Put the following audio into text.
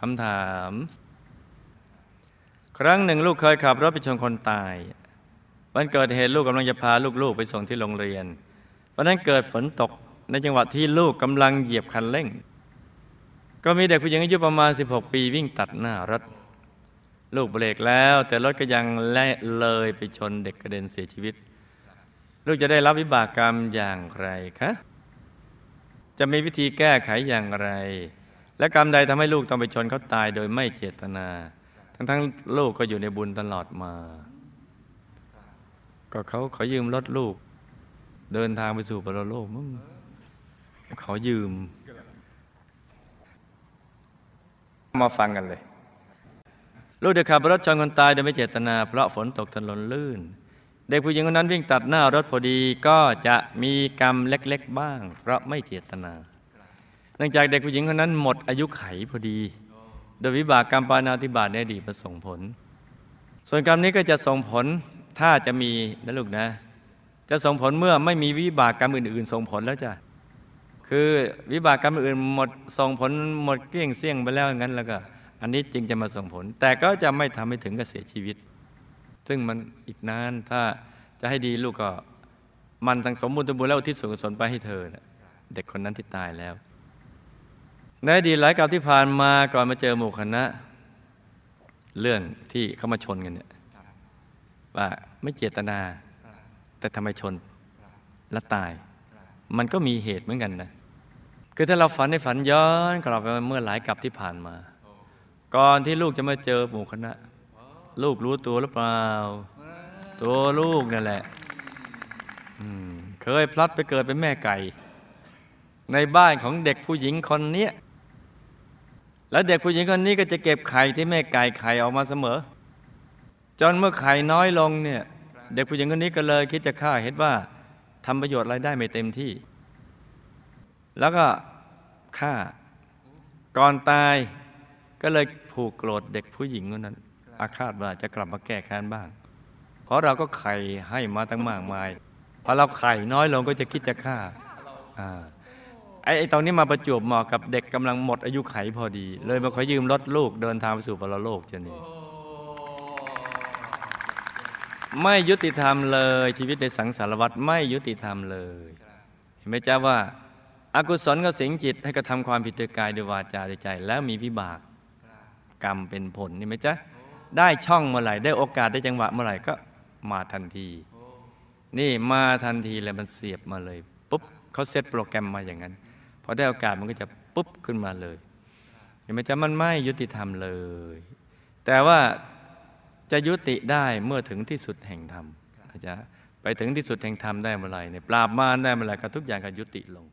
คำถาม ครั้งหนึ่งลูกเคยขับรถไปชนคนตาย วันเกิดเหตุลูกกำลังจะพาลูกๆไปส่งที่โรงเรียนเพราะนั้นเกิดฝนตกในจังหวะที่ลูกกำลังเหยียบคันเร่ง ก็มีเด็กผู้หญิงอายุประมาณ 16 ปีวิ่งตัดหน้ารถ ลูกเบรกแล้ว แต่รถก็ยังแล่เลยไปชนเด็กกระเด็นเสียชีวิต ลูกจะได้รับวิบากกรรมอย่างไรคะ จะมีวิธีแก้ไขอย่างไร และกรรมใดทำให้ลูกต้องไปชนเขาตายโดยไม่เจตนา ทั้งทั้งๆลูกก็อยู่ในบุญตลอดมา ก็เขาขอยืมรถลูก เดินทางไปสู่ปรโลกมึงขอยืม มาฟังกันเลย ลูกเด็กขับรถชนคนตายโดยไม่เจตนา เพราะฝนตกถนนลื่น เด็กผู้หญิงคนนั้นวิ่งตัดหน้ารถพอดีก็จะมีกรรมเล็ก ๆ บ้าง เพราะไม่เจตนา นื่องจากเด็กผู้หญิงคนนั้นหมดอายุไขพอดี โดยวิบากกรรมปานาธิบาตในอดีตมาส่งผล ส่วนกรรมนี้ก็จะส่งผลถ้าจะมีนะลูกนะ จะส่งผลเมื่อไม่มีวิบากกรรมอื่น ๆ ส่งผลแล้วจ้ะคือวิบากกรรมอื่นหมดส่งผลหมดเกลี้ยงเสี่ยงไปแล้วงั้นแล้วก็ อันนี้จึงจะมาส่งผล แต่ก็จะไม่ทำให้ถึงกับเสียชีวิต ซึ่งมันอีกนานถ้าจะให้ดีลูกก็มันทั้งสมบูรณ์สมบูรณ์แล้วที่ส่วนกุศลไปให้เธอนะเด็กคนนั้นที่ตายแล้ว ในอดีตหลายกับที่ผ่านมาก่อนมาเจอหมู่คณะ เรื่องที่เขามาชนกันเนี่ยว่าไม่เจตนา แต่ทำไมชนและตาย มันก็มีเหตุเหมือนกันนะคือถ้าเราฝันในฝันย้อนกลับไปเมื่อหลายกับที่ผ่านมา ก่อนที่ลูกจะมาเจอหมู่คณะ ลูกรู้ตัวหรือเปล่า ตัวลูกนั่นแหละเคยพลัดไปเกิดเป็นแม่ไก่ ในบ้านของเด็กผู้หญิงคนเนี้ย แล้วเด็กผู้หญิงคนนี้ก็จะเก็บไข่ที่แม่ไก่ไข่ออกมาเสมอ จนเมื่อไข่น้อยลงเนี่ย เด็กผู้หญิงคนนี้ก็เลยคิดจะฆ่าเห็นว่าทำประโยชน์อะไรได้ไม่เต็มที่ แล้วก็ฆ่าก่อนตายก็เลยผูกโกรธเด็กผู้หญิงคนนั้น อาฆาตว่าจะกลับมาแก้แค้นบ้าง เพราะเราก็ไข่ให้มาตั้งมากมายพอเราไข่น้อยลงก็จะคิดจะฆ่าอ่า ไอ้ไอ้ตรงนี้มาประจวบเหมาะกับเด็กกำลังหมดอายุไขพอดี เลยมาขอยืมรถลูกเดินทางไปสู่ปรโลกเจนี่ไม่ยุติธรรมเลยชีวิตในสังสารวัฏไม่ยุติธรรมเลย เห็นไหมจ้าว่าอากุศลก็สิงจิตให้กระทำความผิดโดยกายโดยวาจาโดยใจ แล้วมีวิบากกรรมเป็นผลนี่ไหมจ๊ะได้ช่องเมื่อไหร่ได้โอกาสได้จังหวะเมื่อไหร่ก็มาทันที นี่มาทันทีเลยมันเสียบมาเลยปุ๊บเขาเซตโปรแกรมมาอย่างนั้น อได้โอกาสมันก็จะปุ๊บขึ้นมาเลยเห็นไหมจ๊ะมันไม่ยุติธรรมเลย แต่ว่าจะยุติได้เมื่อถึงที่สุดแห่งธรรมอาจ๊ะไปถึงที่สุดแห่งธรรมได้เมื่อไหร่เนี่ยปราบมารได้เมื่อไหร่ก็ทุกอย่างก็ยุติลง